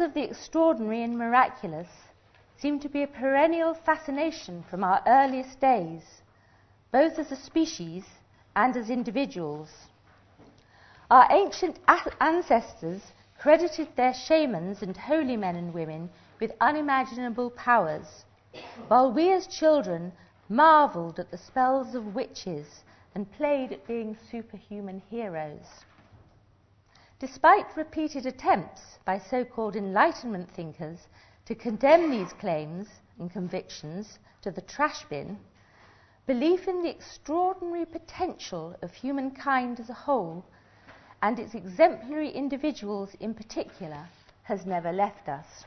of the extraordinary and miraculous seem to be a perennial fascination from our earliest days, both as a species and as individuals. Our ancient ancestors credited their shamans and holy men and women with unimaginable powers, while we as children marveled at the spells of witches and played at being superhuman heroes. Despite repeated attempts by so called Enlightenment thinkers to condemn these claims and convictions to the trash bin, belief in the extraordinary potential of humankind as a whole and its exemplary individuals in particular has never left us.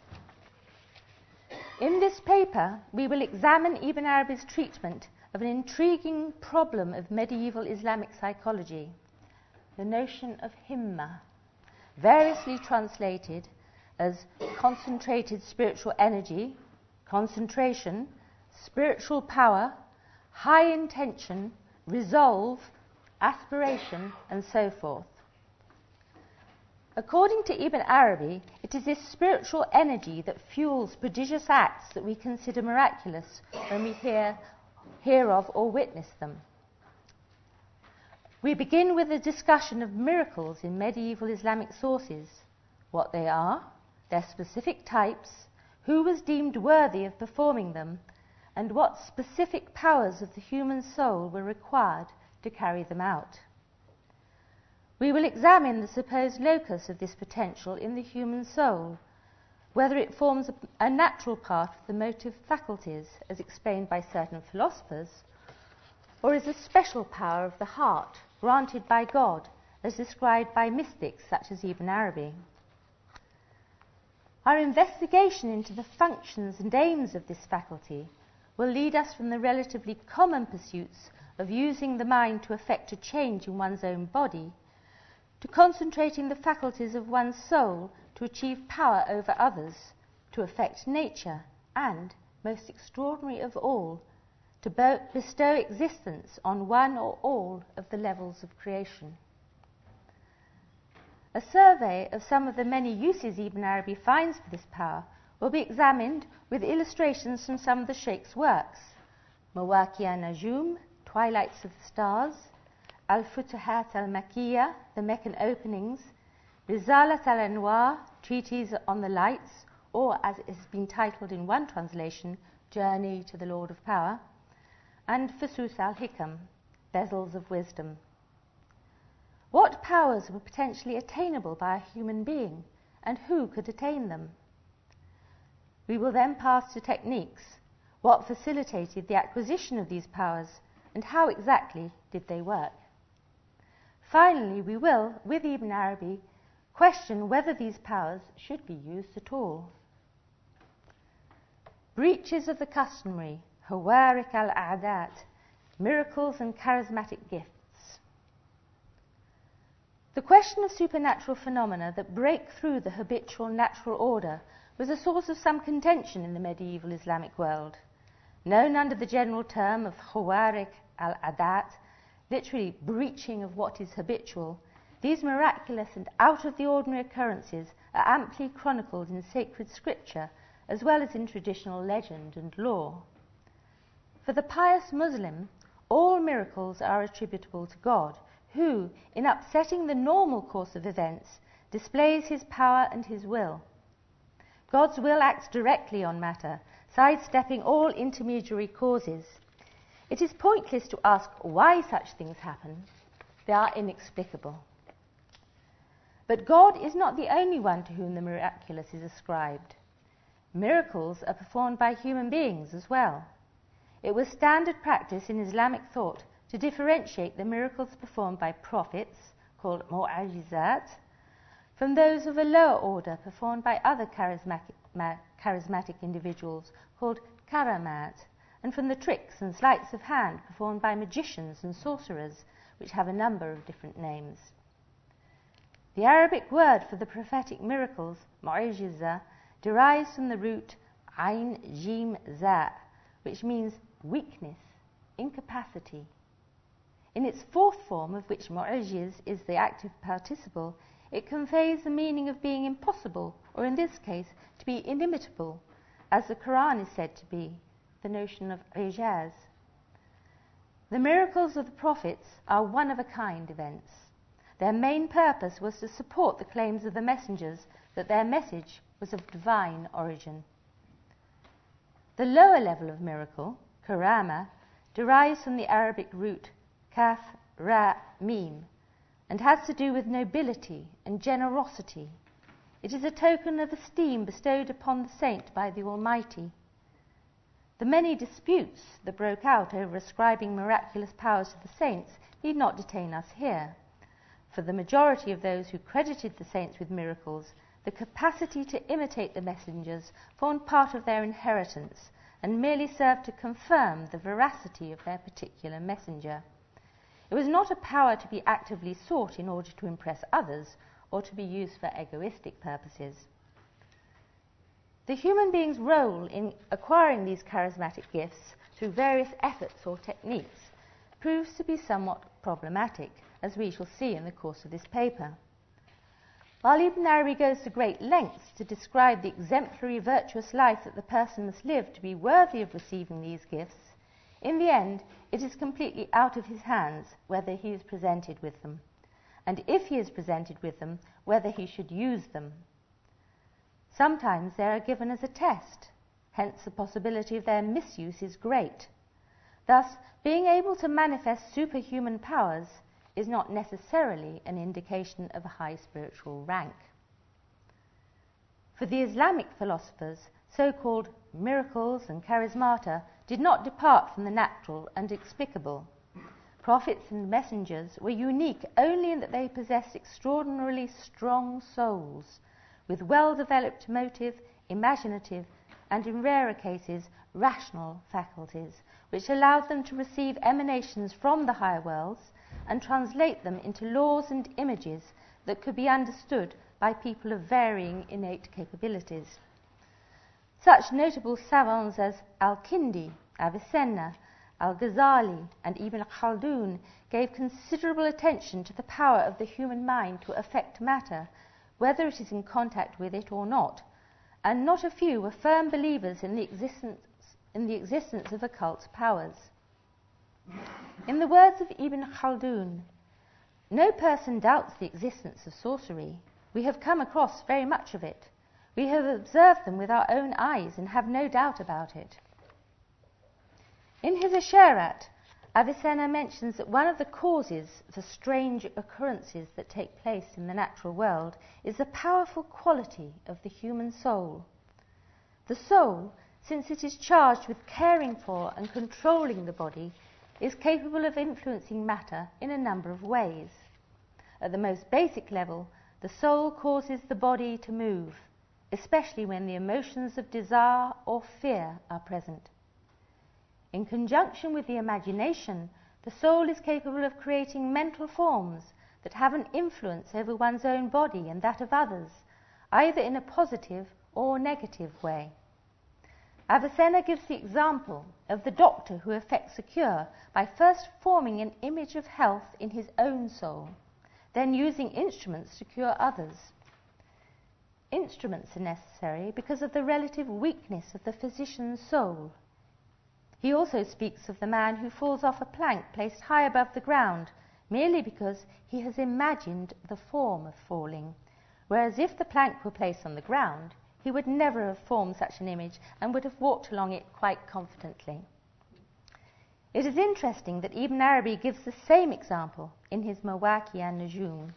In this paper, we will examine Ibn Arabi's treatment of an intriguing problem of medieval Islamic psychology, the notion of himma, variously translated as concentrated spiritual energy, concentration, spiritual power, high intention, resolve, aspiration, and so forth. According to Ibn Arabi, it is this spiritual energy that fuels prodigious acts that we consider miraculous when we hear, hear of or witness them. We begin with a discussion of miracles in medieval Islamic sources, what they are, their specific types, who was deemed worthy of performing them, and what specific powers of the human soul were required to carry them out. We will examine the supposed locus of this potential in the human soul, whether it forms a, a natural part of the motive faculties, as explained by certain philosophers, or is a special power of the heart granted by God, as described by mystics such as Ibn Arabi. Our investigation into the functions and aims of this faculty will lead us from the relatively common pursuits of using the mind to effect a change in one's own body to concentrating the faculties of one's soul to achieve power over others, to affect nature, and, most extraordinary of all, to bestow existence on one or all of the levels of creation. A survey of some of the many uses Ibn Arabi finds for this power will be examined with illustrations from some of the Sheikh's works Mawaki Najum, Twilights of the Stars, Al Futuhat al Makkiyah, the Meccan openings, Risalat al Anwar, Treatise on the Lights, or as it has been titled in one translation, Journey to the Lord of Power, and Fusus al Hikam, Bezels of Wisdom. What powers were potentially attainable by a human being, and who could attain them? We will then pass to techniques. What facilitated the acquisition of these powers, and how exactly did they work? Finally, we will, with Ibn Arabi, question whether these powers should be used at all. Breaches of the customary, Hawarik al A'dat, miracles and charismatic gifts. The question of supernatural phenomena that break through the habitual natural order was a source of some contention in the medieval Islamic world. Known under the general term of Hawarik al Adat, literally breaching of what is habitual, these miraculous and out of the ordinary occurrences are amply chronicled in sacred scripture as well as in traditional legend and lore. For the pious Muslim, all miracles are attributable to God, who, in upsetting the normal course of events, displays his power and his will. God's will acts directly on matter, sidestepping all intermediary causes. It is pointless to ask why such things happen, they are inexplicable. But God is not the only one to whom the miraculous is ascribed. Miracles are performed by human beings as well. It was standard practice in Islamic thought to differentiate the miracles performed by prophets, called mu'ajizat, from those of a lower order performed by other charismatic, charismatic individuals, called karamat, and from the tricks and sleights of hand performed by magicians and sorcerers, which have a number of different names. The Arabic word for the prophetic miracles, mu'ajiza, derives from the root ain jim za, which means weakness, incapacity. In its fourth form, of which mu'ajiz is the active participle, it conveys the meaning of being impossible, or in this case, to be inimitable, as the Quran is said to be, the notion of ijaz. The miracles of the prophets are one of a kind events. Their main purpose was to support the claims of the messengers that their message was of divine origin. The lower level of miracle, karama, derives from the Arabic root kaf, ra, mim, and has to do with nobility and generosity. It is a token of esteem bestowed upon the saint by the Almighty. The many disputes that broke out over ascribing miraculous powers to the saints need not detain us here. For the majority of those who credited the saints with miracles the capacity to imitate the messengers formed part of their inheritance and merely served to confirm the veracity of their particular messenger. It was not a power to be actively sought in order to impress others or to be used for egoistic purposes. The human being's role in acquiring these charismatic gifts through various efforts or techniques proves to be somewhat problematic, as we shall see in the course of this paper. While Ibn Arabi goes to great lengths to describe the exemplary virtuous life that the person must live to be worthy of receiving these gifts, in the end it is completely out of his hands whether he is presented with them, and if he is presented with them, whether he should use them. Sometimes they are given as a test, hence the possibility of their misuse is great. Thus, being able to manifest superhuman powers is not necessarily an indication of a high spiritual rank. For the Islamic philosophers, so called miracles and charismata did not depart from the natural and explicable. Prophets and messengers were unique only in that they possessed extraordinarily strong souls with well developed motive, imaginative, and in rarer cases, rational faculties, which allowed them to receive emanations from the higher worlds and translate them into laws and images that could be understood by people of varying innate capabilities. Such notable savants as Al-Kindi, Avicenna, Al-Ghazali, and Ibn Khaldun gave considerable attention to the power of the human mind to affect matter, whether it is in contact with it or not, and not a few were firm believers in the existence, in the existence of occult powers. In the words of Ibn Khaldun, no person doubts the existence of sorcery. We have come across very much of it. We have observed them with our own eyes and have no doubt about it. In his Isharat, Avicenna mentions that one of the causes for strange occurrences that take place in the natural world is the powerful quality of the human soul. The soul, since it is charged with caring for and controlling the body, is capable of influencing matter in a number of ways. At the most basic level, the soul causes the body to move, especially when the emotions of desire or fear are present. In conjunction with the imagination, the soul is capable of creating mental forms that have an influence over one's own body and that of others, either in a positive or negative way. Avicenna gives the example of the doctor who effects a cure by first forming an image of health in his own soul, then using instruments to cure others. Instruments are necessary because of the relative weakness of the physician's soul. He also speaks of the man who falls off a plank placed high above the ground merely because he has imagined the form of falling, whereas if the plank were placed on the ground, he would never have formed such an image and would have walked along it quite confidently. It is interesting that Ibn Arabi gives the same example in his Mawaki an Nujum.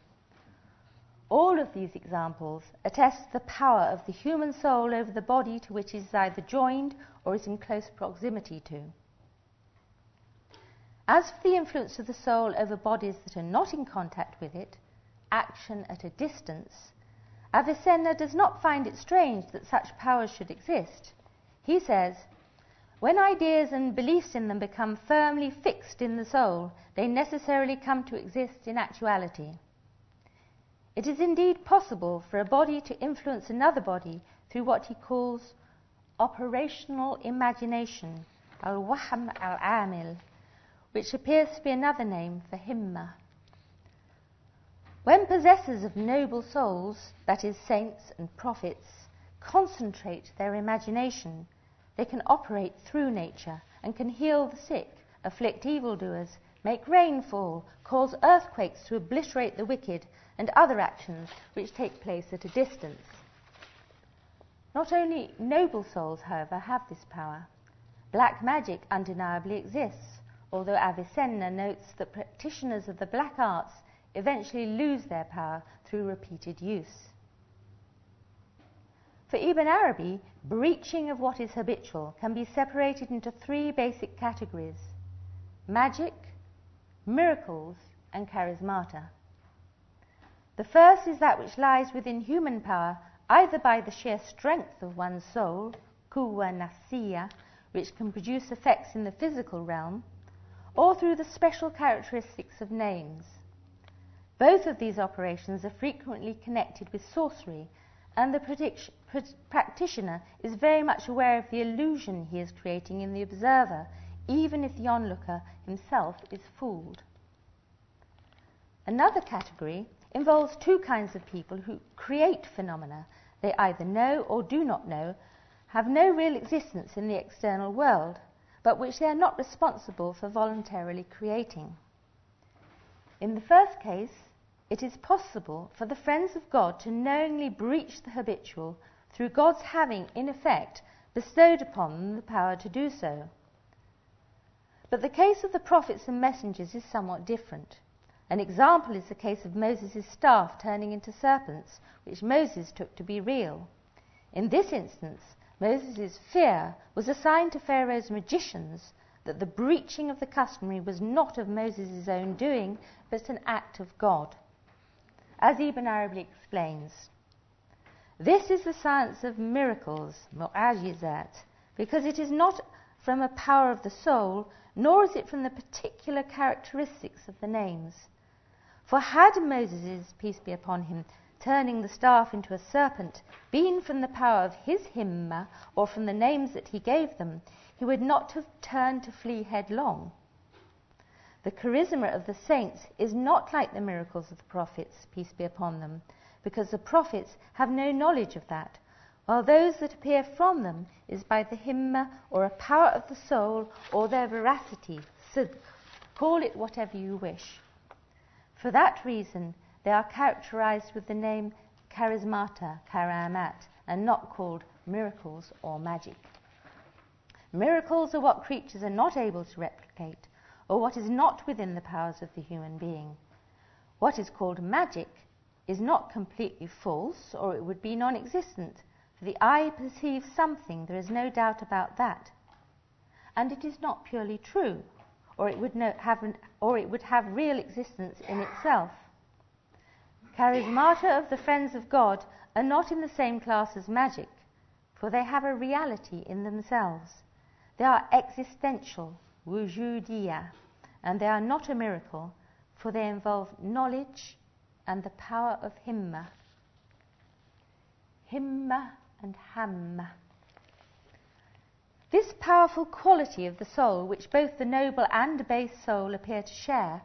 All of these examples attest the power of the human soul over the body to which it is either joined or is in close proximity to. As for the influence of the soul over bodies that are not in contact with it, action at a distance, Avicenna does not find it strange that such powers should exist. He says, when ideas and beliefs in them become firmly fixed in the soul, they necessarily come to exist in actuality. It is indeed possible for a body to influence another body through what he calls operational imagination, al-wahm al-amil, which appears to be another name for himma. When possessors of noble souls, that is, saints and prophets, concentrate their imagination, they can operate through nature and can heal the sick, afflict evildoers, make rain fall, cause earthquakes to obliterate the wicked, and other actions which take place at a distance. Not only noble souls, however, have this power. Black magic undeniably exists, although Avicenna notes that practitioners of the black arts eventually lose their power through repeated use. For Ibn Arabi, breaching of what is habitual can be separated into three basic categories magic, miracles, and charismata. The first is that which lies within human power either by the sheer strength of one's soul, quwa nafsiya, which can produce effects in the physical realm, or through the special characteristics of names. Both of these operations are frequently connected with sorcery, and the practitioner is very much aware of the illusion he is creating in the observer, even if the onlooker himself is fooled. Another category involves two kinds of people who create phenomena they either know or do not know, have no real existence in the external world, but which they are not responsible for voluntarily creating. In the first case, it is possible for the friends of God to knowingly breach the habitual through God's having, in effect, bestowed upon them the power to do so. But the case of the prophets and messengers is somewhat different. An example is the case of Moses' staff turning into serpents, which Moses took to be real. In this instance, Moses' fear was assigned to Pharaoh's magicians that the breaching of the customary was not of Moses' own doing, but an act of God as Ibn Arabi explains. This is the science of miracles, mu'ajizat, because it is not from a power of the soul, nor is it from the particular characteristics of the names. For had Moses, peace be upon him, turning the staff into a serpent, been from the power of his himma, or from the names that he gave them, he would not have turned to flee headlong. The charisma of the saints is not like the miracles of the prophets, peace be upon them, because the prophets have no knowledge of that, while those that appear from them is by the himma or a power of the soul or their veracity, sidq. Call it whatever you wish. For that reason, they are characterized with the name charismata, karamat, and not called miracles or magic. Miracles are what creatures are not able to replicate or what is not within the powers of the human being. What is called magic is not completely false, or it would be non existent, for the eye perceives something, there is no doubt about that. And it is not purely true, or it would, no, have, an, or it would have real existence in itself. Charismata of the friends of God are not in the same class as magic, for they have a reality in themselves. They are existential, wujudiya, and they are not a miracle, for they involve knowledge and the power of himma. Himma and hamma. This powerful quality of the soul, which both the noble and base soul appear to share,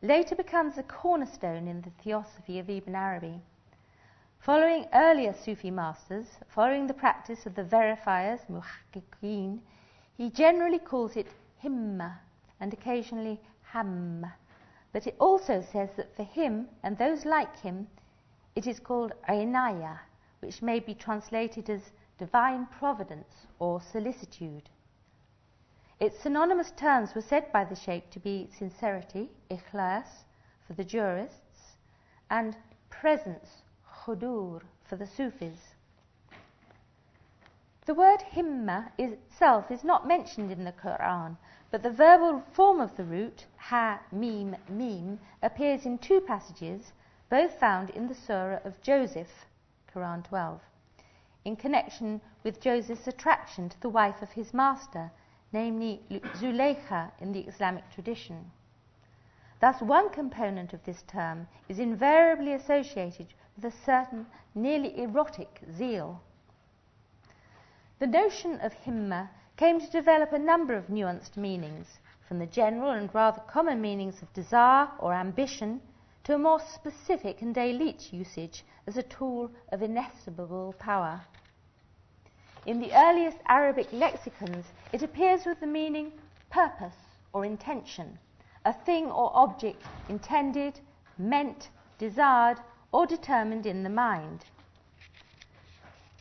later becomes a cornerstone in the theosophy of Ibn Arabi. Following earlier Sufi masters, following the practice of the verifiers, muhaqqiqin, he generally calls it himma and occasionally ham. But it also says that for him and those like him, it is called inaya, which may be translated as divine providence or solicitude. Its synonymous terms were said by the Sheikh to be sincerity, ikhlas, for the jurists, and presence, khudur, for the Sufis. The word himma itself is not mentioned in the Quran, but the verbal form of the root, ha, mim, mim, appears in two passages, both found in the Surah of Joseph, Quran 12, in connection with Joseph's attraction to the wife of his master, namely Zuleika in the Islamic tradition. Thus, one component of this term is invariably associated with a certain nearly erotic zeal. The notion of himma came to develop a number of nuanced meanings, from the general and rather common meanings of desire or ambition to a more specific and elite usage as a tool of inestimable power. In the earliest Arabic lexicons, it appears with the meaning purpose or intention, a thing or object intended, meant, desired, or determined in the mind.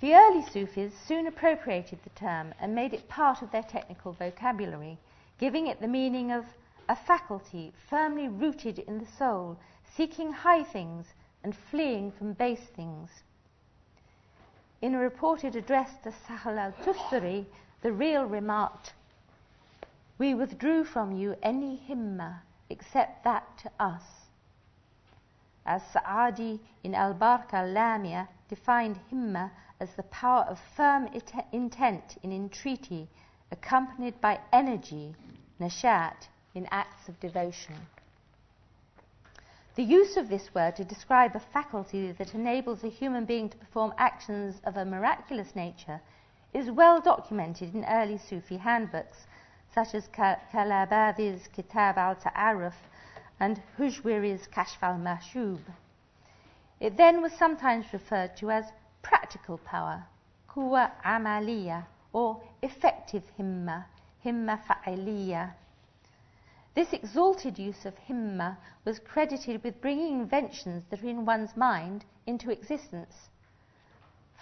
The early Sufis soon appropriated the term and made it part of their technical vocabulary, giving it the meaning of a faculty firmly rooted in the soul, seeking high things and fleeing from base things. In a reported address to Sahal al Tustari, the real remarked, We withdrew from you any himma except that to us. As Sa'adi in Al Barqa al Lamia defined himma as the power of firm it- intent in entreaty accompanied by energy, nashat, in acts of devotion. The use of this word to describe a faculty that enables a human being to perform actions of a miraculous nature is well documented in early Sufi handbooks, such as Kalabadi's Kitab al Ta'aruf and Hujwiri's Kashf al Mahjub. It then was sometimes referred to as practical power, kuwa amaliya, or effective himma, himma fa'iliya. This exalted use of himma was credited with bringing inventions that are in one's mind into existence.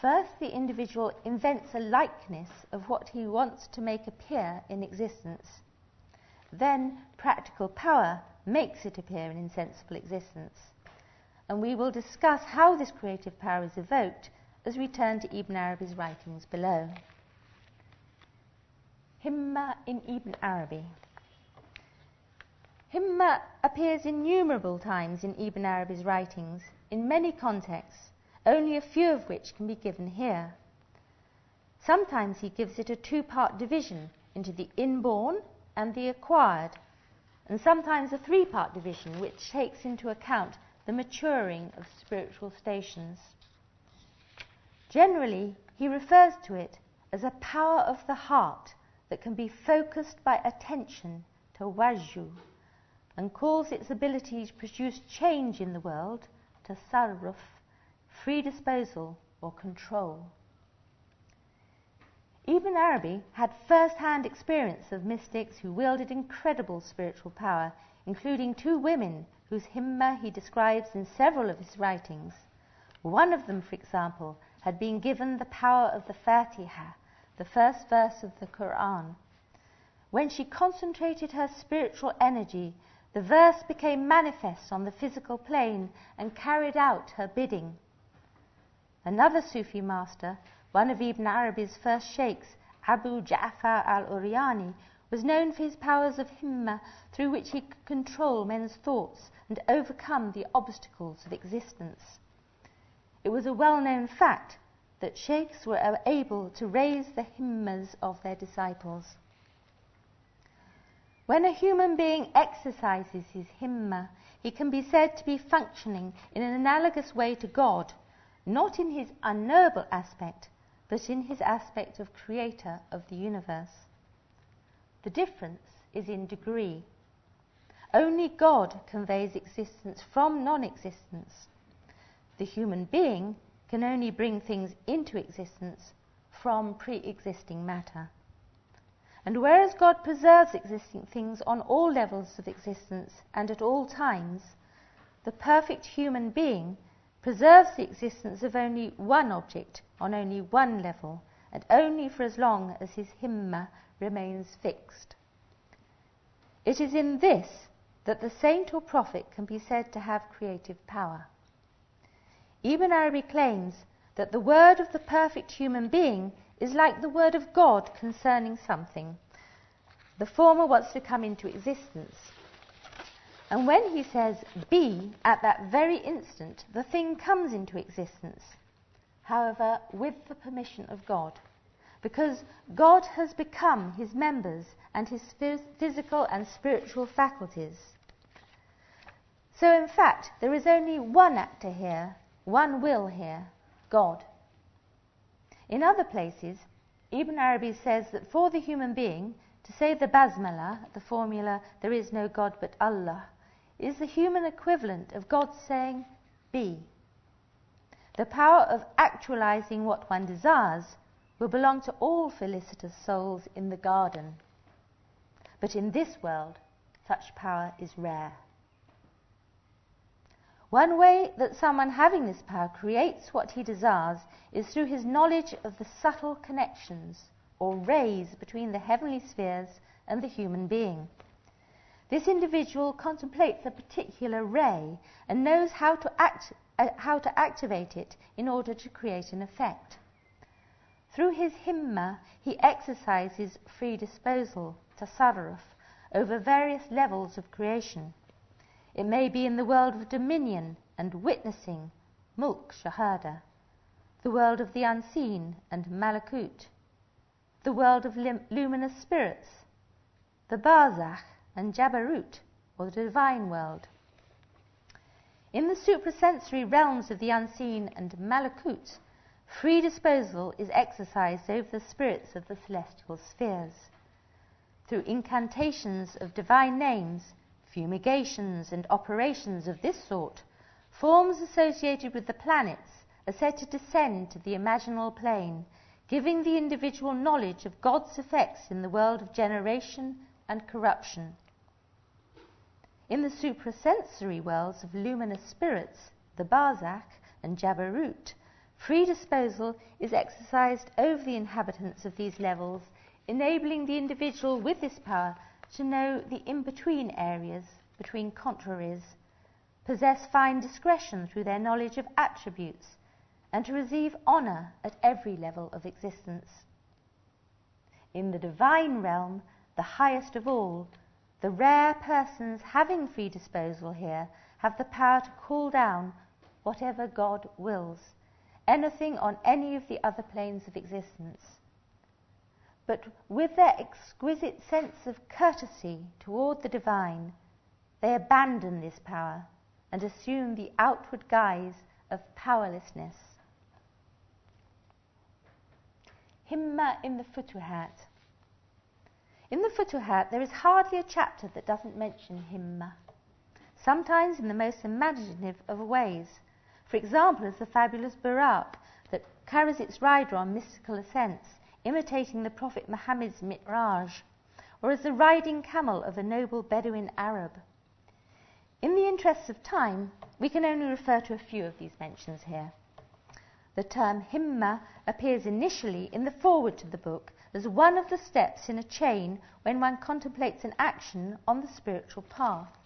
First, the individual invents a likeness of what he wants to make appear in existence. Then, practical power makes it appear an insensible existence. And we will discuss how this creative power is evoked as we turn to Ibn Arabi's writings below. Himma in Ibn Arabi. Himma appears innumerable times in Ibn Arabi's writings, in many contexts, only a few of which can be given here. Sometimes he gives it a two part division into the inborn and the acquired, and sometimes a three part division which takes into account the maturing of spiritual stations. Generally, he refers to it as a power of the heart that can be focused by attention tawajjuh and calls its ability to produce change in the world to sarruf, free disposal or control. Ibn Arabi had first hand experience of mystics who wielded incredible spiritual power, including two women whose himma he describes in several of his writings. One of them, for example, had been given the power of the Fatiha, the first verse of the Quran. When she concentrated her spiritual energy the verse became manifest on the physical plane and carried out her bidding. Another Sufi master, one of Ibn Arabi's first sheikhs, Abu Ja'far al-Uryani, was known for his powers of himma through which he could control men's thoughts and overcome the obstacles of existence. It was a well-known fact that sheikhs were able to raise the himmas of their disciples. When a human being exercises his himma, he can be said to be functioning in an analogous way to God, not in his unknowable aspect, but in his aspect of creator of the universe. The difference is in degree. Only God conveys existence from non existence. The human being can only bring things into existence from pre existing matter. And whereas God preserves existing things on all levels of existence and at all times, the perfect human being preserves the existence of only one object on only one level and only for as long as his himma remains fixed. It is in this that the saint or prophet can be said to have creative power. Ibn Arabi claims that the word of the perfect human being is like the word of God concerning something. The former wants to come into existence. And when he says be, at that very instant, the thing comes into existence. However, with the permission of God. Because God has become his members and his physical and spiritual faculties. So, in fact, there is only one actor here, one will here God. In other places, Ibn Arabi says that for the human being, to say the basmala, the formula, there is no God but Allah, is the human equivalent of God saying, Be. The power of actualizing what one desires will belong to all felicitous souls in the garden. But in this world, such power is rare. One way that someone having this power creates what he desires is through his knowledge of the subtle connections or rays between the heavenly spheres and the human being. This individual contemplates a particular ray and knows how to, act, uh, how to activate it in order to create an effect. Through his himma, he exercises free disposal, tasarruf, over various levels of creation. It may be in the world of dominion and witnessing, mulk shahada, the world of the unseen and malakut, the world of lim- luminous spirits, the barzakh and jabarut, or the divine world. In the suprasensory realms of the unseen and malakut, free disposal is exercised over the spirits of the celestial spheres. Through incantations of divine names, fumigations, and operations of this sort, forms associated with the planets are said to descend to the imaginal plane, giving the individual knowledge of God's effects in the world of generation and corruption. In the suprasensory worlds of luminous spirits, the Barzakh and Jabarut, free disposal is exercised over the inhabitants of these levels, enabling the individual with this power to know the in between areas between contraries, possess fine discretion through their knowledge of attributes, and to receive honour at every level of existence. In the divine realm, the highest of all, the rare persons having free disposal here have the power to call down whatever God wills, anything on any of the other planes of existence. But with their exquisite sense of courtesy toward the divine, they abandon this power and assume the outward guise of powerlessness. Himma in the Futuhat. In the Futuhat, there is hardly a chapter that doesn't mention Himma, sometimes in the most imaginative of ways. For example, as the fabulous Buraq that carries its rider on mystical ascents, imitating the Prophet Muhammad's Mi'raj, or as the riding camel of a noble Bedouin Arab. In the interests of time, we can only refer to a few of these mentions here. The term himma appears initially in the foreword to the book as one of the steps in a chain when one contemplates an action on the spiritual path.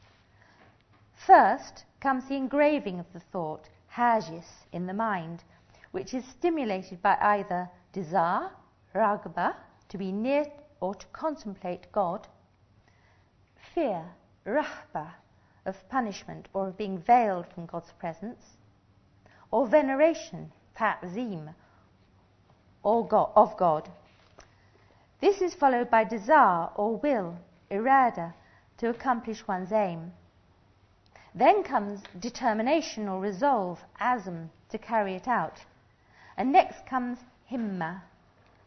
First comes the engraving of the thought, hajis, in the mind, which is stimulated by either desire, ragba, to be near or to contemplate God, fear, rahba, of punishment or of being veiled from God's presence, or veneration, ta'zim, or God, of God, this is followed by desire or will, irada, to accomplish one's aim. Then comes determination or resolve, azm, to carry it out. And next comes himma.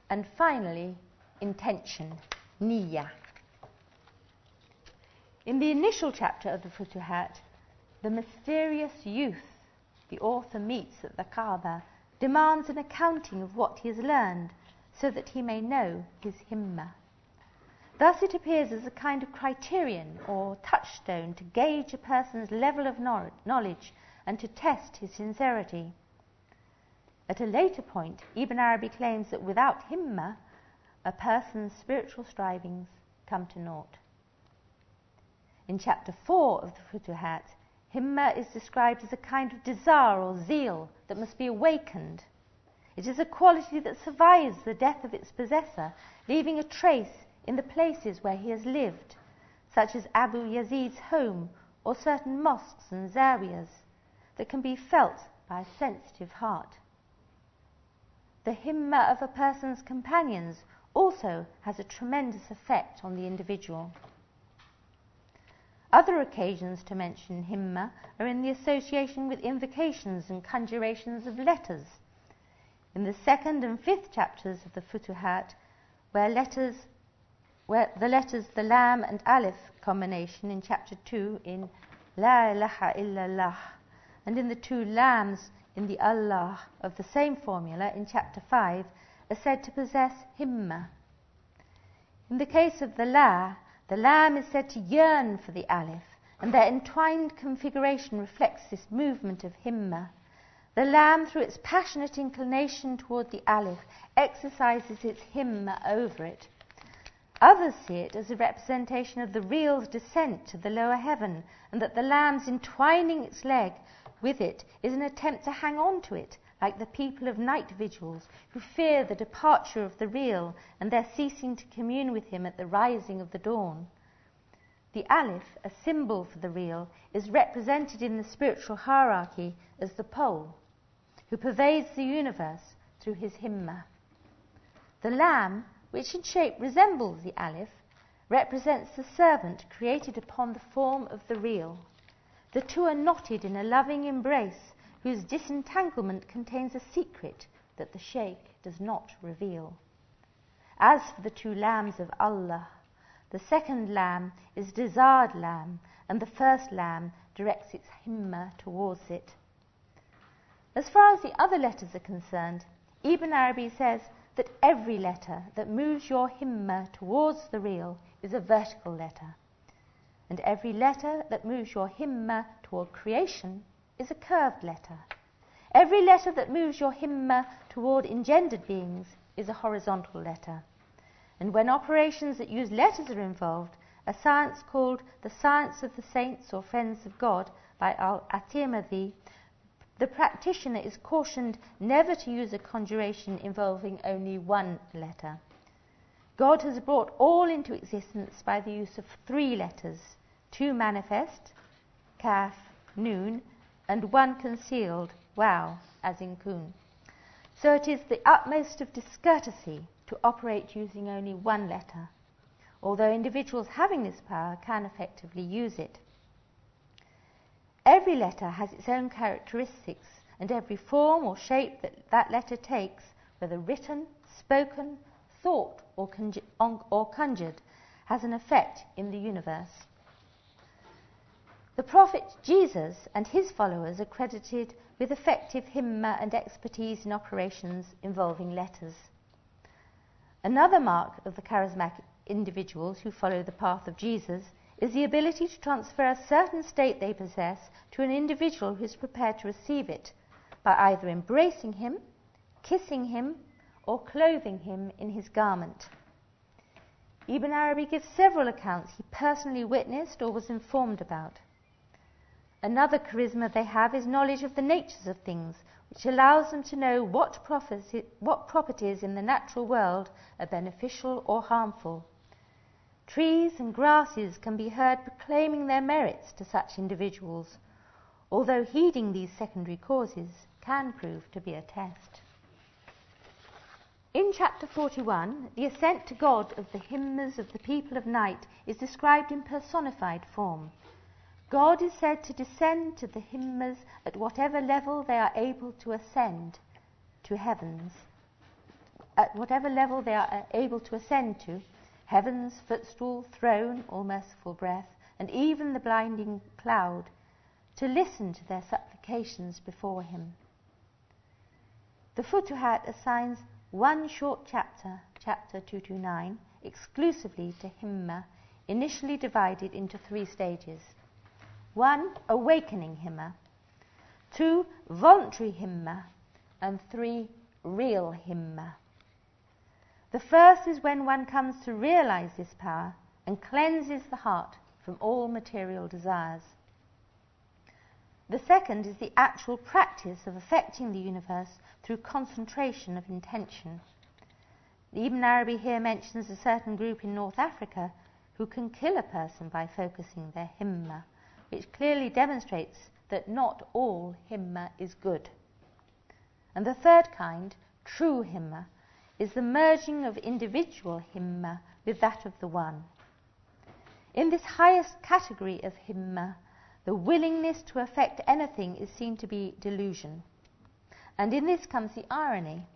And finally, intention, niyya. In the initial chapter of the Futuhat, the mysterious youth the author meets at the Kaaba demands an accounting of what he has learned so that he may know his himma. Thus it appears as a kind of criterion or touchstone to gauge a person's level of knowledge and to test his sincerity. At a later point, Ibn Arabi claims that without himma, a person's spiritual strivings come to naught. In chapter 4 of the Futuhat, himma is described as a kind of desire or zeal that must be awakened it is a quality that survives the death of its possessor, leaving a trace in the places where he has lived, such as Abu Yazid's home or certain mosques and zawiyas, that can be felt by a sensitive heart. The himma of a person's companions also has a tremendous effect on the individual. Other occasions to mention himma are in the association with invocations and conjurations of letters in the second and fifth chapters of the Futuhat, where letters where the letters the lam and alif combination in chapter 2 in La ilaha illallah, and in the two lams in the Allah of the same formula in chapter 5 are said to possess himma. In the case of the La, the lam is said to yearn for the Aleph, and their entwined configuration reflects this movement of himma. The lam, through its passionate inclination toward the Aleph, exercises its himma over it. Others see it as a representation of the real's descent to the lower heaven, and that the lam's entwining its leg with it is an attempt to hang on to it, like the people of night vigils who fear the departure of the real and their ceasing to commune with him at the rising of the dawn. The Aleph, a symbol for the real, is represented in the spiritual hierarchy as the pole, who pervades the universe through his himma. The lam, which in shape resembles the Aleph, represents the servant created upon the form of the real. The two are knotted in a loving embrace whose disentanglement contains a secret that the Sheikh does not reveal. As for the two lams of Allah, the second lam is desired lam, and the first lam directs its himma towards it. As far as the other letters are concerned, Ibn Arabi says that every letter that moves your himma towards the real is a vertical letter and every letter that moves your himma toward creation is a curved letter. Every letter that moves your himma toward engendered beings is a horizontal letter. And when operations that use letters are involved, a science called the Science of the Saints or Friends of God by Al Atirmidhi, the practitioner is cautioned never to use a conjuration involving only one letter. God has brought all into existence by the use of three letters two manifest, kaf, noon, and one concealed, wow, as in kun. So it is the utmost of discourtesy to operate using only one letter, although individuals having this power can effectively use it. Every letter has its own characteristics, and every form or shape that that letter takes, whether written, spoken, thought, or, conju- or conjured, has an effect in the universe. The Prophet Jesus and his followers are credited with effective himma and expertise in operations involving letters. Another mark of the charismatic individuals who follow the path of Jesus is the ability to transfer a certain state they possess to an individual who is prepared to receive it by either embracing him, kissing him, or clothing him in his garment. Ibn Arabi gives several accounts he personally witnessed or was informed about. Another charisma they have is knowledge of the natures of things, which allows them to know what, what properties in the natural world are beneficial or harmful. Trees and grasses can be heard proclaiming their merits to such individuals, although heeding these secondary causes can prove to be a test. In chapter 41, the ascent to God of the himmas of the people of night is described in personified form. God is said to descend to the himmas at whatever level they are able to ascend to heavens. At whatever level they are uh, able to ascend to, heaven's footstool, throne, or merciful breath, and even the blinding cloud, to listen to their supplications before him. The Futuhat assigns one short chapter, chapter 229, exclusively to Himma, initially divided into three stages. One, awakening himma. Two, voluntary himma. And three, real himma. The first is when one comes to realize this power and cleanses the heart from all material desires. The second is the actual practice of affecting the universe through concentration of intention. Ibn Arabi here mentions a certain group in North Africa who can kill a person by focusing their himma which clearly demonstrates that not all himma is good. And the third kind, true himma, is the merging of individual himma with that of the one. In this highest category of himma, the willingness to affect anything is seen to be delusion. And in this comes the irony.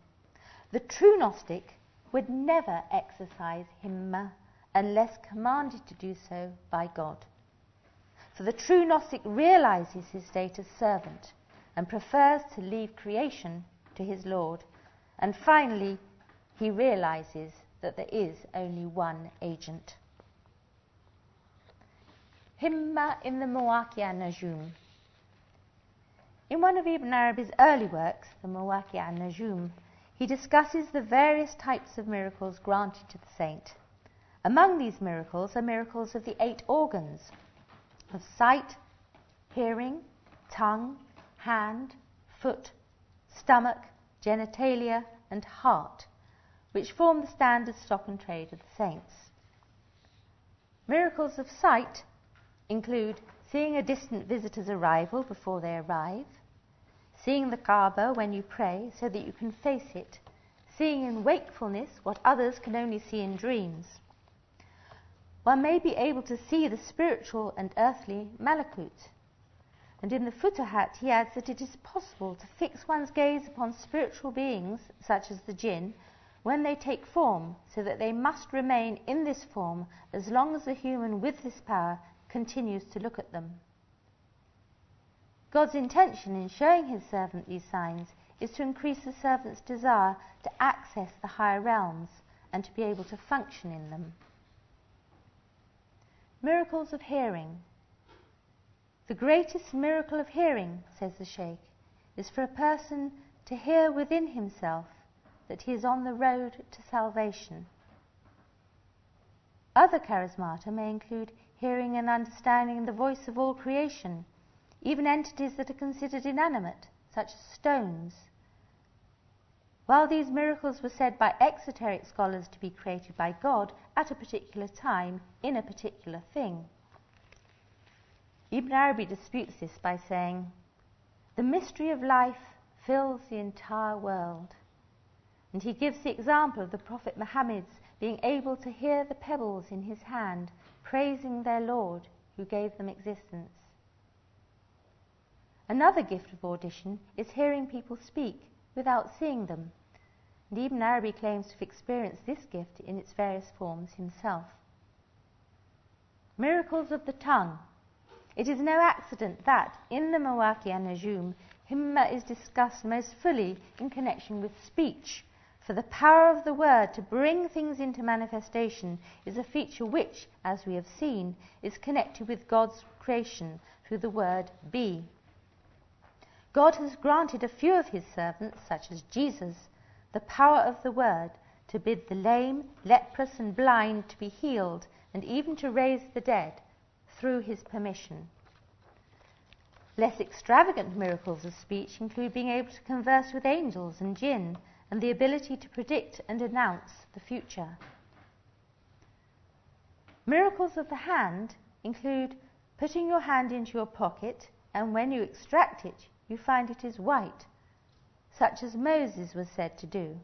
The true Gnostic would never exercise himma unless commanded to do so by God. For the true Gnostic realizes his state as servant and prefers to leave creation to his Lord. And finally, he realizes that there is only one agent. Himma in the Mawaqi' Najum. In one of Ibn Arabi's early works, the Mawaqi' Najum, he discusses the various types of miracles granted to the saint. Among these miracles are miracles of the eight organs of sight, hearing, tongue, hand, foot, stomach, genitalia, and heart, which form the standard stock and trade of the saints. Miracles of sight include seeing a distant visitor's arrival before they arrive, seeing the Kaaba when you pray so that you can face it, seeing in wakefulness what others can only see in dreams. One may be able to see the spiritual and earthly malakut. And in the Futuhat, he adds that it is possible to fix one's gaze upon spiritual beings, such as the jinn, when they take form, so that they must remain in this form as long as the human with this power continues to look at them. God's intention in showing his servant these signs is to increase the servant's desire to access the higher realms and to be able to function in them. Miracles of hearing. The greatest miracle of hearing, says the Sheikh, is for a person to hear within himself that he is on the road to salvation. Other charismata may include hearing and understanding the voice of all creation even entities that are considered inanimate, such as stones. While these miracles were said by exoteric scholars to be created by God at a particular time in a particular thing, Ibn Arabi disputes this by saying, The mystery of life fills the entire world. And he gives the example of the Prophet Muhammad's being able to hear the pebbles in his hand praising their Lord who gave them existence. Another gift of audition is hearing people speak without seeing them. And Ibn Arabi claims to have experienced this gift in its various forms himself. Miracles of the tongue. It is no accident that in the Mawaqi an Nujum, Himma is discussed most fully in connection with speech, for the power of the word to bring things into manifestation is a feature which, as we have seen, is connected with God's creation through the word be. God has granted a few of his servants, such as Jesus, the power of the word to bid the lame, leprous, and blind to be healed, and even to raise the dead through his permission. Less extravagant miracles of speech include being able to converse with angels and jinn, and the ability to predict and announce the future. Miracles of the hand include putting your hand into your pocket, and when you extract it, you find it is white, such as Moses was said to do.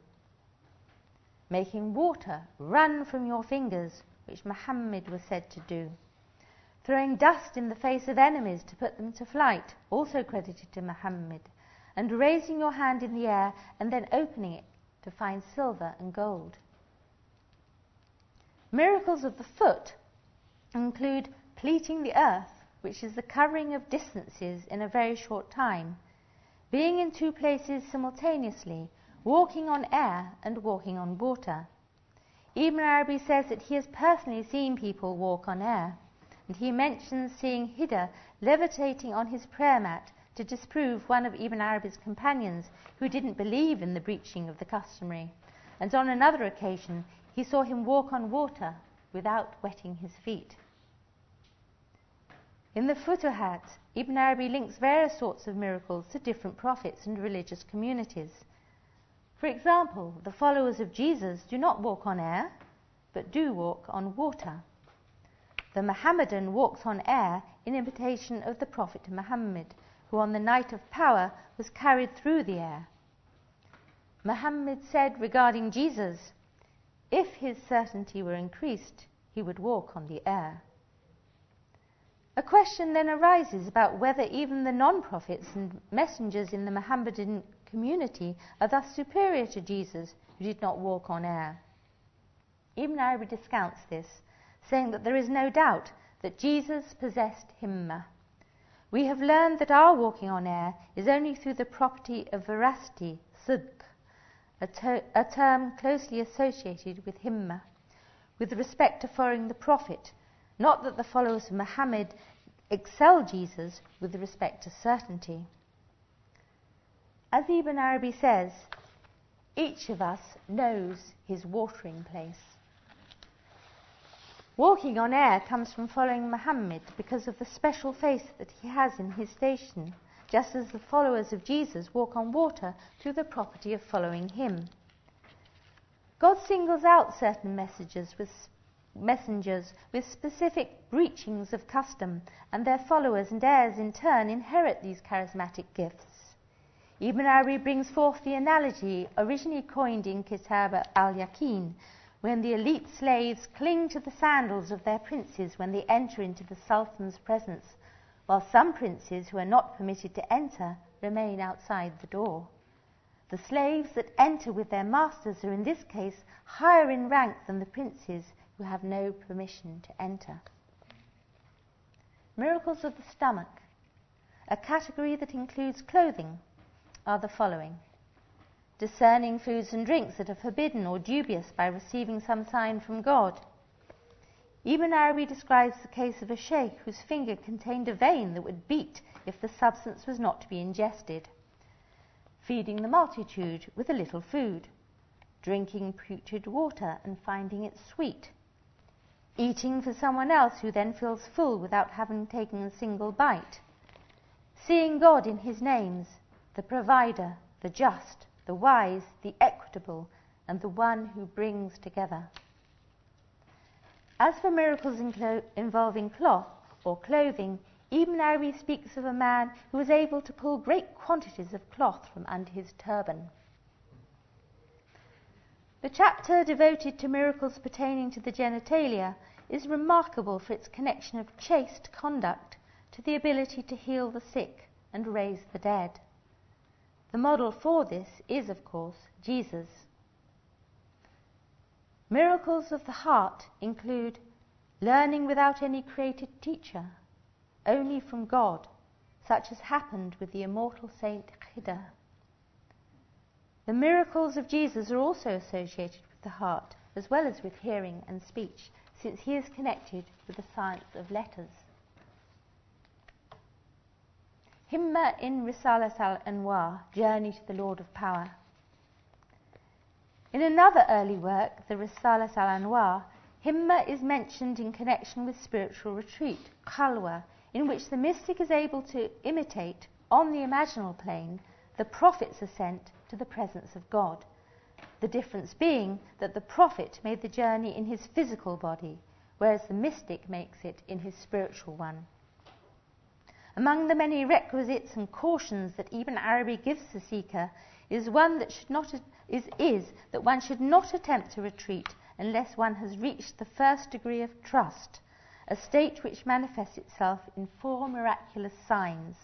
Making water run from your fingers, which Muhammad was said to do. Throwing dust in the face of enemies to put them to flight, also credited to Muhammad. And raising your hand in the air and then opening it to find silver and gold. Miracles of the foot include pleating the earth which is the covering of distances in a very short time, being in two places simultaneously, walking on air and walking on water. Ibn Arabi says that he has personally seen people walk on air, and he mentions seeing Khidr levitating on his prayer mat to disprove one of Ibn Arabi's companions who didn't believe in the breaching of the customary. And on another occasion, he saw him walk on water without wetting his feet. In the Futuhat, Ibn Arabi links various sorts of miracles to different prophets and religious communities. For example, the followers of Jesus do not walk on air, but do walk on water. The Mohammedan walks on air in imitation of the Prophet Muhammad, who on the night of power was carried through the air. Muhammad said regarding Jesus, if his certainty were increased, he would walk on the air. A question then arises about whether even the non prophets and messengers in the Mohammedan community are thus superior to Jesus, who did not walk on air. Ibn Arabi discounts this, saying that there is no doubt that Jesus possessed Himma. We have learned that our walking on air is only through the property of veracity, sidq, a, a term closely associated with Himma, with respect to following the Prophet, not that the followers of Muhammad excel Jesus with respect to certainty. As Ibn Arabi says, each of us knows his watering place. Walking on air comes from following Muhammad because of the special face that he has in his station, just as the followers of Jesus walk on water through the property of following him. God singles out certain messages with, messengers with specific breachings of custom, and their followers and heirs in turn inherit these charismatic gifts. Ibn Arabi brings forth the analogy originally coined in Kitab al Yaqeen when the elite slaves cling to the sandals of their princes when they enter into the Sultan's presence, while some princes who are not permitted to enter remain outside the door. The slaves that enter with their masters are in this case higher in rank than the princes who have no permission to enter. Miracles of the stomach, a category that includes clothing, are the following discerning foods and drinks that are forbidden or dubious by receiving some sign from God. Ibn Arabi describes the case of a sheikh whose finger contained a vein that would beat if the substance was not to be ingested, feeding the multitude with a little food, drinking putrid water and finding it sweet, eating for someone else who then feels full without having taken a single bite, seeing God in his names, the provider, the just, the wise, the equitable, and the one who brings together. As for miracles involving cloth or clothing, Ibn Arabi speaks of a man who was able to pull great quantities of cloth from under his turban. The chapter devoted to miracles pertaining to the genitalia is remarkable for its connection of chaste conduct to the ability to heal the sick and raise the dead. The model for this is, of course, Jesus. Miracles of the heart include learning without any created teacher, only from God, such as happened with the immortal saint Khidr. The miracles of Jesus are also associated with the heart, as well as with hearing and speech, since he is connected with the science of letters. Himma in Risalat al-Anwar, Journey to the Lord of Power. In another early work, the Risalat al-Anwar, Himma is mentioned in connection with spiritual retreat, Khalwa, in which the mystic is able to imitate, on the imaginal plane, the prophet's ascent to the presence of God. The difference being that the prophet made the journey in his physical body, whereas the mystic makes it in his spiritual one. Among the many requisites and cautions that Ibn Arabi gives the seeker is one that should not is, is that one should not attempt to retreat unless one has reached the first degree of trust, a state which manifests itself in four miraculous signs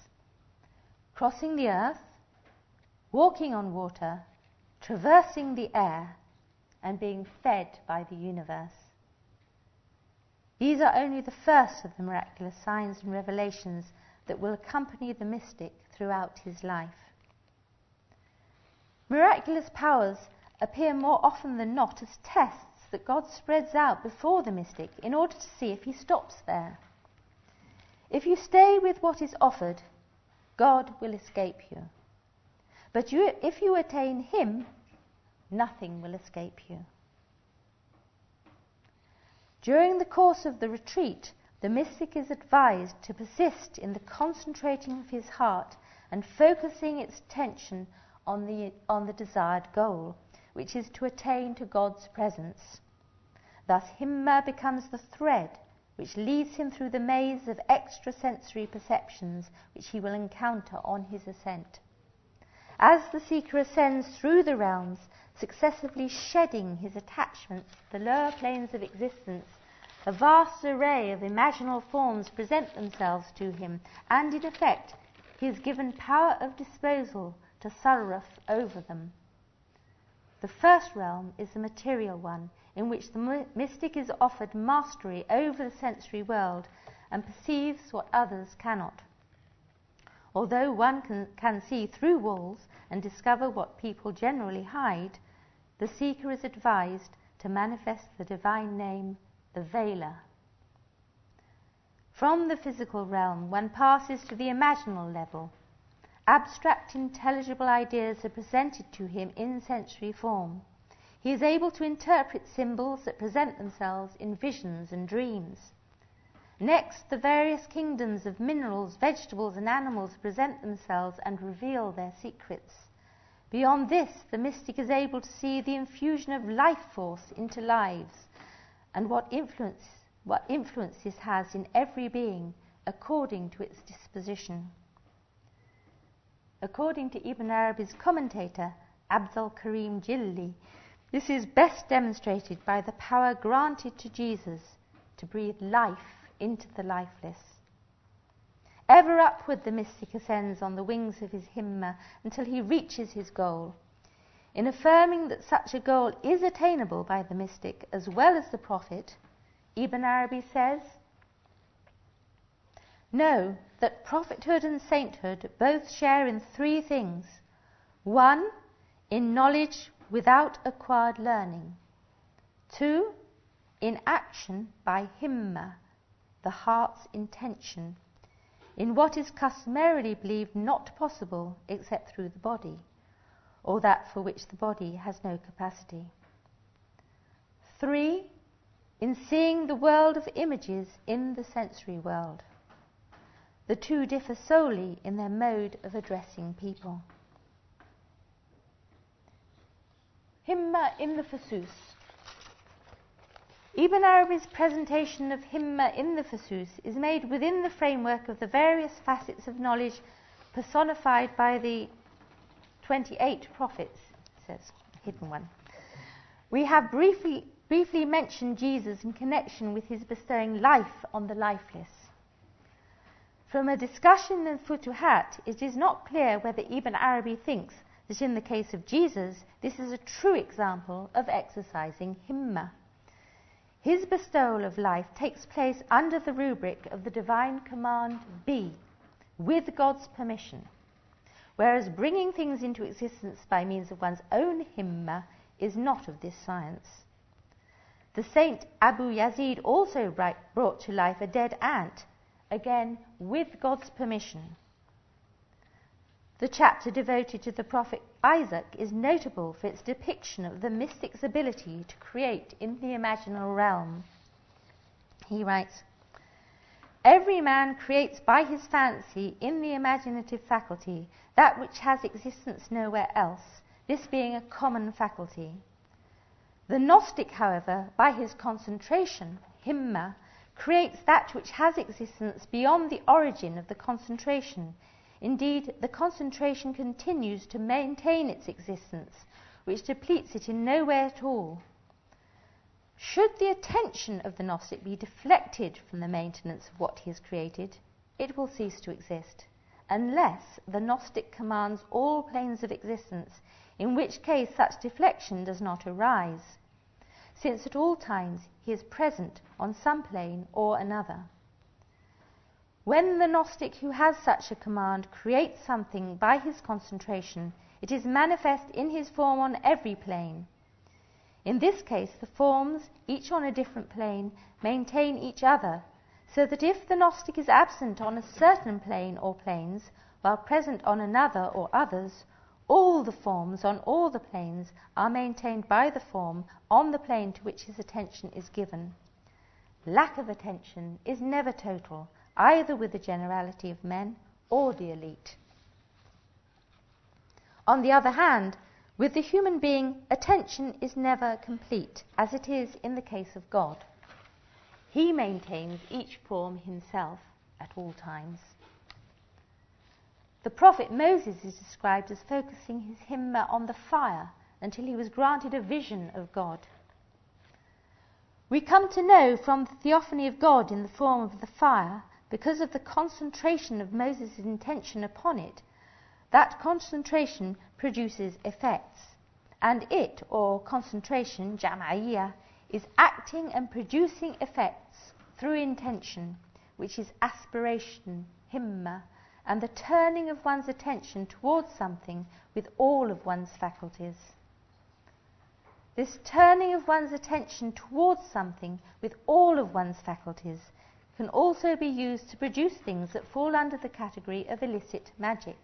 crossing the earth, walking on water, traversing the air, and being fed by the universe. These are only the first of the miraculous signs and revelations that will accompany the mystic throughout his life. Miraculous powers appear more often than not as tests that God spreads out before the mystic in order to see if he stops there. If you stay with what is offered, God will escape you. But you, if you attain him, nothing will escape you. During the course of the retreat, the mystic is advised to persist in the concentrating of his heart and focusing its attention on the, on the desired goal, which is to attain to God's presence. Thus, Himma becomes the thread which leads him through the maze of extrasensory perceptions which he will encounter on his ascent. As the seeker ascends through the realms, successively shedding his attachments to the lower planes of existence a vast array of imaginal forms present themselves to him, and in effect, he is given power of disposal tasarruf over them. The first realm is the material one, in which the mystic is offered mastery over the sensory world and perceives what others cannot. Although one can, can see through walls and discover what people generally hide, the seeker is advised to manifest the divine name, the Veiler. From the physical realm, one passes to the imaginal level. Abstract, intelligible ideas are presented to him in sensory form. He is able to interpret symbols that present themselves in visions and dreams. Next, the various kingdoms of minerals, vegetables, and animals present themselves and reveal their secrets. Beyond this, the mystic is able to see the infusion of life force into lives and what influence, what influence this has in every being according to its disposition. According to Ibn Arabi's commentator, Abdul Karim Jili, this is best demonstrated by the power granted to Jesus to breathe life into the lifeless. Ever upward the mystic ascends on the wings of his himma until he reaches his goal. In affirming that such a goal is attainable by the mystic as well as the prophet, Ibn Arabi says, Know that prophethood and sainthood both share in three things. One, in knowledge without acquired learning. Two, in action by himma, the heart's intention, in what is customarily believed not possible except through the body, or that for which the body has no capacity. Three, in seeing the world of images in the sensory world. The two differ solely in their mode of addressing people. Himma in the Fusus. Ibn Arabi's presentation of Himma in the Fusus is made within the framework of the various facets of knowledge personified by the 28 prophets, says hidden one. We have briefly, briefly mentioned Jesus in connection with his bestowing life on the lifeless. From a discussion in Futuhat, it is not clear whether Ibn Arabi thinks that in the case of Jesus, this is a true example of exercising himma. His bestowal of life takes place under the rubric of the divine command be, with God's permission, whereas bringing things into existence by means of one's own himma is not of this science. The saint Abu Yazid also brought to life a dead ant, again with God's permission. The chapter devoted to the prophet Isaac is notable for its depiction of the mystic's ability to create in the imaginal realm. He writes, Every man creates by his fancy in the imaginative faculty that which has existence nowhere else, this being a common faculty. The Gnostic, however, by his concentration, himma, creates that which has existence beyond the origin of the concentration Indeed, the concentration continues to maintain its existence, which depletes it in no way at all. Should the attention of the Gnostic be deflected from the maintenance of what he has created, it will cease to exist, unless the Gnostic commands all planes of existence, in which case such deflection does not arise, since at all times he is present on some plane or another. When the Gnostic who has such a command creates something by his concentration, it is manifest in his form on every plane. In this case, the forms, each on a different plane, maintain each other, so that if the Gnostic is absent on a certain plane or planes, while present on another or others, all the forms on all the planes are maintained by the form on the plane to which his attention is given. Lack of attention is never total, either with the generality of men or the elite. On the other hand, with the human being, attention is never complete, as it is in the case of God. He maintains each form himself at all times. The prophet Moses is described as focusing his himma on the fire until he was granted a vision of God. We come to know from the theophany of God in the form of the fire because of the concentration of Moses' intention upon it, that concentration produces effects. And it, or concentration, jama'iyah, is acting and producing effects through intention, which is aspiration, himma, and the turning of one's attention towards something with all of one's faculties. This turning of one's attention towards something with all of one's faculties can also be used to produce things that fall under the category of illicit magic,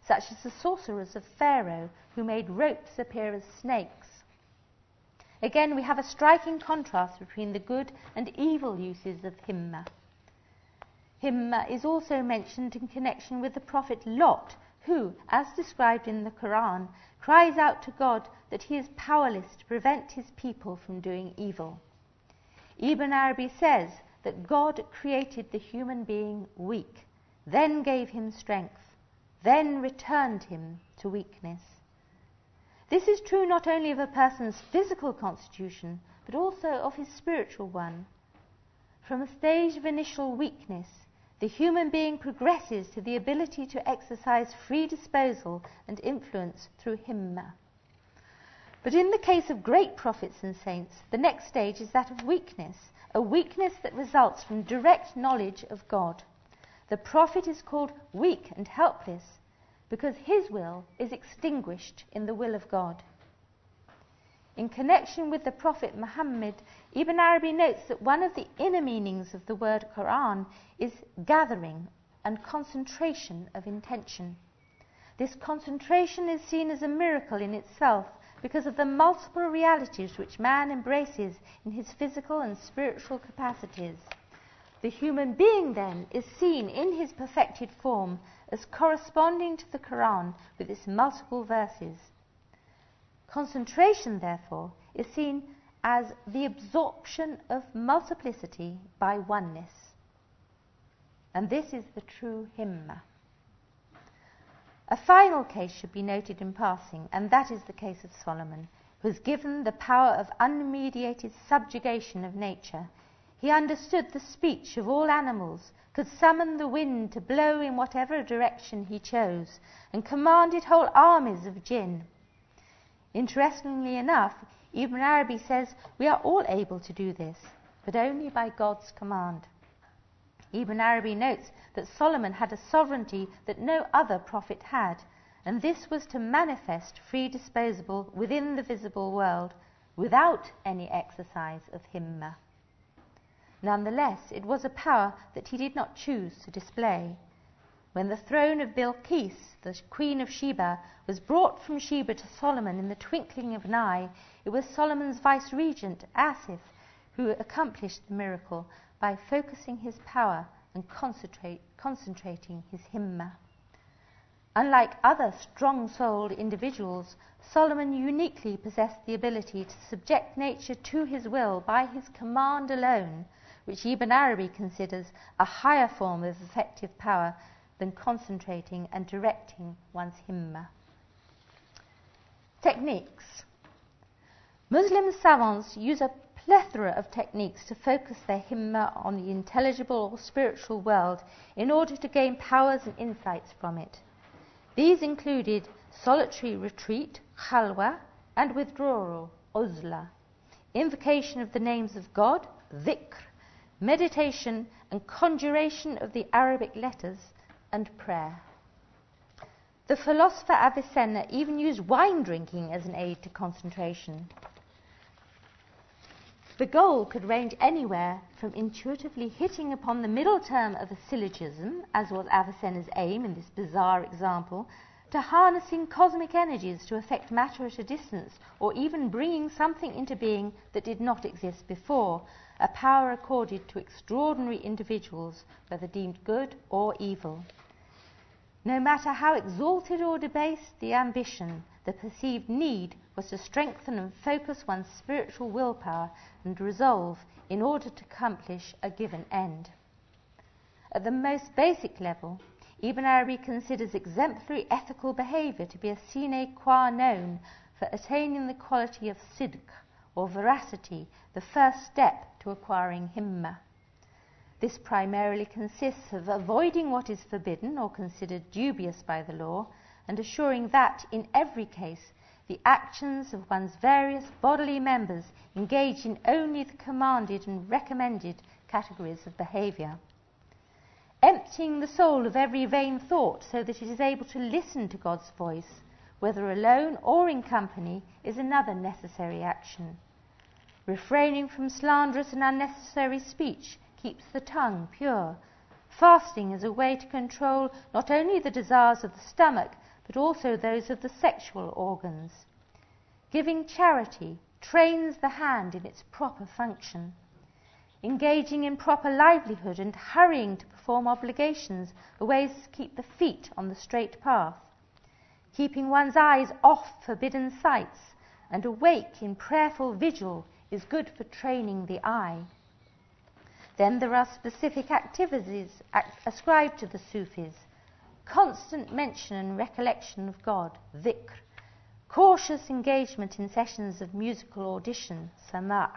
such as the sorcerers of Pharaoh who made ropes appear as snakes. Again, we have a striking contrast between the good and evil uses of himma. Himma is also mentioned in connection with the prophet Lot, who, as described in the Quran, cries out to God that he is powerless to prevent his people from doing evil. Ibn Arabi says that God created the human being weak, then gave him strength, then returned him to weakness. This is true not only of a person's physical constitution, but also of his spiritual one. From a stage of initial weakness, the human being progresses to the ability to exercise free disposal and influence through himma. But in the case of great prophets and saints, the next stage is that of weakness, a weakness that results from direct knowledge of God. The prophet is called weak and helpless because his will is extinguished in the will of God. In connection with the Prophet Muhammad, Ibn Arabi notes that one of the inner meanings of the word Quran is gathering and concentration of intention. This concentration is seen as a miracle in itself because of the multiple realities which man embraces in his physical and spiritual capacities. The human being, then, is seen in his perfected form as corresponding to the Quran with its multiple verses. Concentration, therefore, is seen as the absorption of multiplicity by oneness. And this is the true himma. A final case should be noted in passing, and that is the case of Solomon, who was given the power of unmediated subjugation of nature. He understood the speech of all animals, could summon the wind to blow in whatever direction he chose, and commanded whole armies of jinn. Interestingly enough, Ibn Arabi says we are all able to do this, but only by God's command. Ibn Arabi notes that Solomon had a sovereignty that no other prophet had, and this was to manifest free disposable within the visible world without any exercise of himma. Nonetheless, it was a power that he did not choose to display. When the throne of Bilqis, the queen of Sheba, was brought from Sheba to Solomon in the twinkling of an eye, it was Solomon's vice regent, Asaph, who accomplished the miracle by focusing his power and concentrating his himma. Unlike other strong souled individuals, Solomon uniquely possessed the ability to subject nature to his will by his command alone, which Ibn Arabi considers a higher form of effective power than concentrating and directing one's himma. Techniques. Muslim savants use a plethora of techniques to focus their himma on the intelligible or spiritual world in order to gain powers and insights from it. These included solitary retreat, khalwa, and withdrawal, uzla, invocation of the names of God, dhikr, meditation and conjuration of the Arabic letters, and prayer. The philosopher Avicenna even used wine drinking as an aid to concentration. The goal could range anywhere from intuitively hitting upon the middle term of a syllogism, as was Avicenna's aim in this bizarre example, to harnessing cosmic energies to affect matter at a distance, or even bringing something into being that did not exist before, a power accorded to extraordinary individuals, whether deemed good or evil. No matter how exalted or debased the ambition, the perceived need was to strengthen and focus one's spiritual willpower and resolve in order to accomplish a given end. At the most basic level, Ibn Arabi considers exemplary ethical behavior to be a sine qua non for attaining the quality of sidq, or veracity, the first step to acquiring himma. This primarily consists of avoiding what is forbidden or considered dubious by the law and assuring that, in every case, the actions of one's various bodily members engage in only the commanded and recommended categories of behaviour. Emptying the soul of every vain thought so that it is able to listen to God's voice, whether alone or in company, is another necessary action. Refraining from slanderous and unnecessary speech keeps the tongue pure. Fasting is a way to control not only the desires of the stomach, but also those of the sexual organs. Giving charity trains the hand in its proper function. Engaging in proper livelihood and hurrying to perform obligations are ways to keep the feet on the straight path. Keeping one's eyes off forbidden sights and awake in prayerful vigil is good for training the eye. Then there are specific activities ascribed to the Sufis. Constant mention and recollection of God, dhikr, cautious engagement in sessions of musical audition, sama',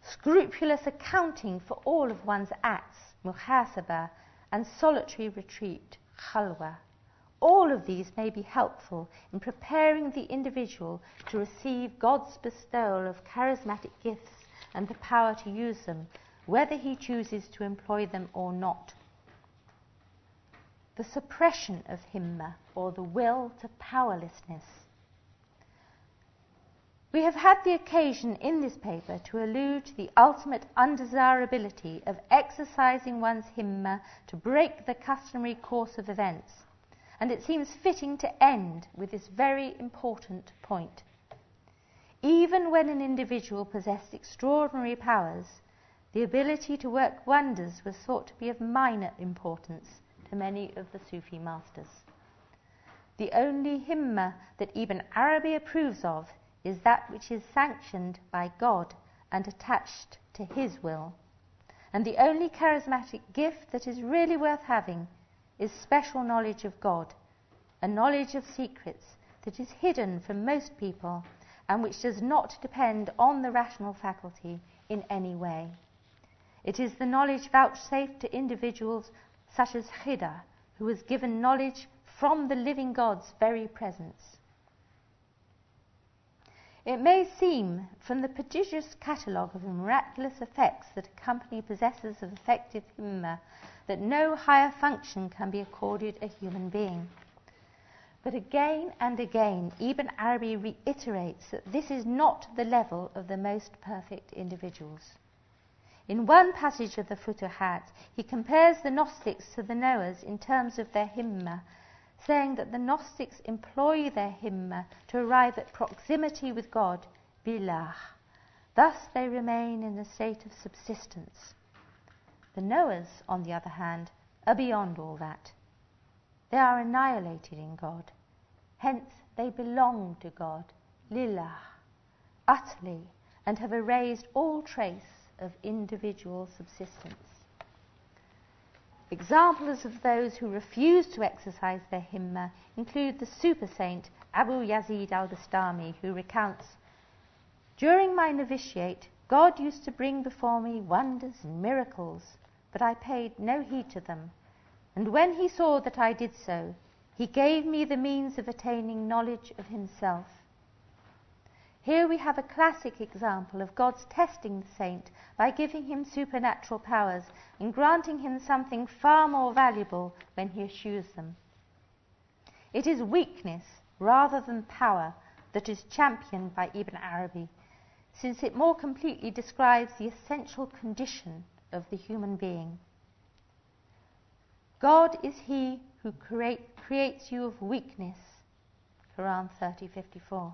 scrupulous accounting for all of one's acts, muhasaba, and solitary retreat, khalwa. All of these may be helpful in preparing the individual to receive God's bestowal of charismatic gifts and the power to use them, whether he chooses to employ them or not the suppression of himma, or the will to powerlessness. We have had the occasion in this paper to allude to the ultimate undesirability of exercising one's himma to break the customary course of events, and it seems fitting to end with this very important point. Even when an individual possessed extraordinary powers, the ability to work wonders was thought to be of minor importance to many of the Sufi masters. The only himma that Ibn Arabi approves of is that which is sanctioned by God and attached to His will. And the only charismatic gift that is really worth having is special knowledge of God, a knowledge of secrets that is hidden from most people and which does not depend on the rational faculty in any way. It is the knowledge vouchsafed to individuals such as Khidr, who was given knowledge from the living God's very presence. It may seem, from the prodigious catalogue of miraculous effects that accompany possessors of effective himma, that no higher function can be accorded a human being. But again and again, Ibn Arabi reiterates that this is not the level of the most perfect individuals. In one passage of the Futuhat, he compares the Gnostics to the Knowers in terms of their himma, saying that the Gnostics employ their himma to arrive at proximity with God, billah. Thus they remain in a state of subsistence. The Knowers, on the other hand, are beyond all that. They are annihilated in God. Hence, they belong to God, lillah, utterly, and have erased all trace of individual subsistence. Examples of those who refuse to exercise their himma include the super saint Abu Yazid al Bastami, who recounts During my novitiate, God used to bring before me wonders and miracles, but I paid no heed to them. And when he saw that I did so, he gave me the means of attaining knowledge of himself. Here we have a classic example of God's testing the saint by giving him supernatural powers and granting him something far more valuable when he eschews them. It is weakness rather than power that is championed by Ibn Arabi, since it more completely describes the essential condition of the human being. God is He who create, creates you of weakness. Quran 30:54.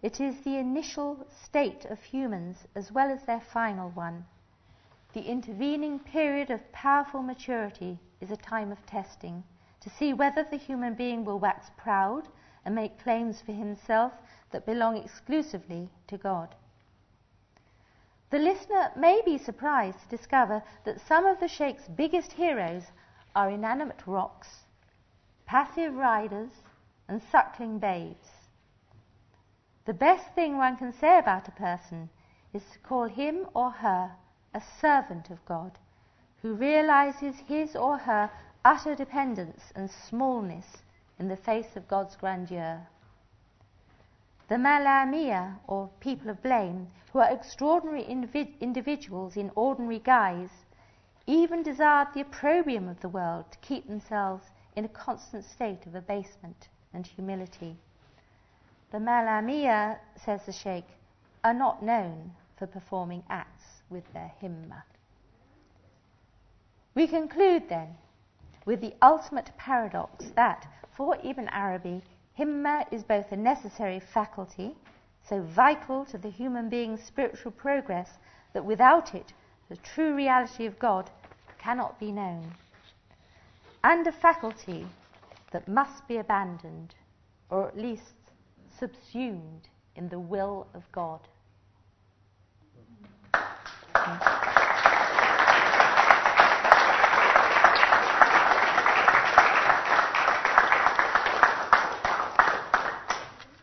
It is the initial state of humans as well as their final one. The intervening period of powerful maturity is a time of testing to see whether the human being will wax proud and make claims for himself that belong exclusively to God. The listener may be surprised to discover that some of the Sheikh's biggest heroes are inanimate rocks, passive riders, and suckling babes. The best thing one can say about a person is to call him or her a servant of God, who realizes his or her utter dependence and smallness in the face of God's grandeur. The Malamia, or people of blame, who are extraordinary individ- individuals in ordinary guise, even desired the opprobrium of the world to keep themselves in a constant state of abasement and humility. The Malamia, says the Sheikh, are not known for performing acts with their himma. We conclude then with the ultimate paradox that for Ibn Arabi, himma is both a necessary faculty, so vital to the human being's spiritual progress that without it the true reality of God cannot be known, and a faculty that must be abandoned, or at least subsumed in the will of God.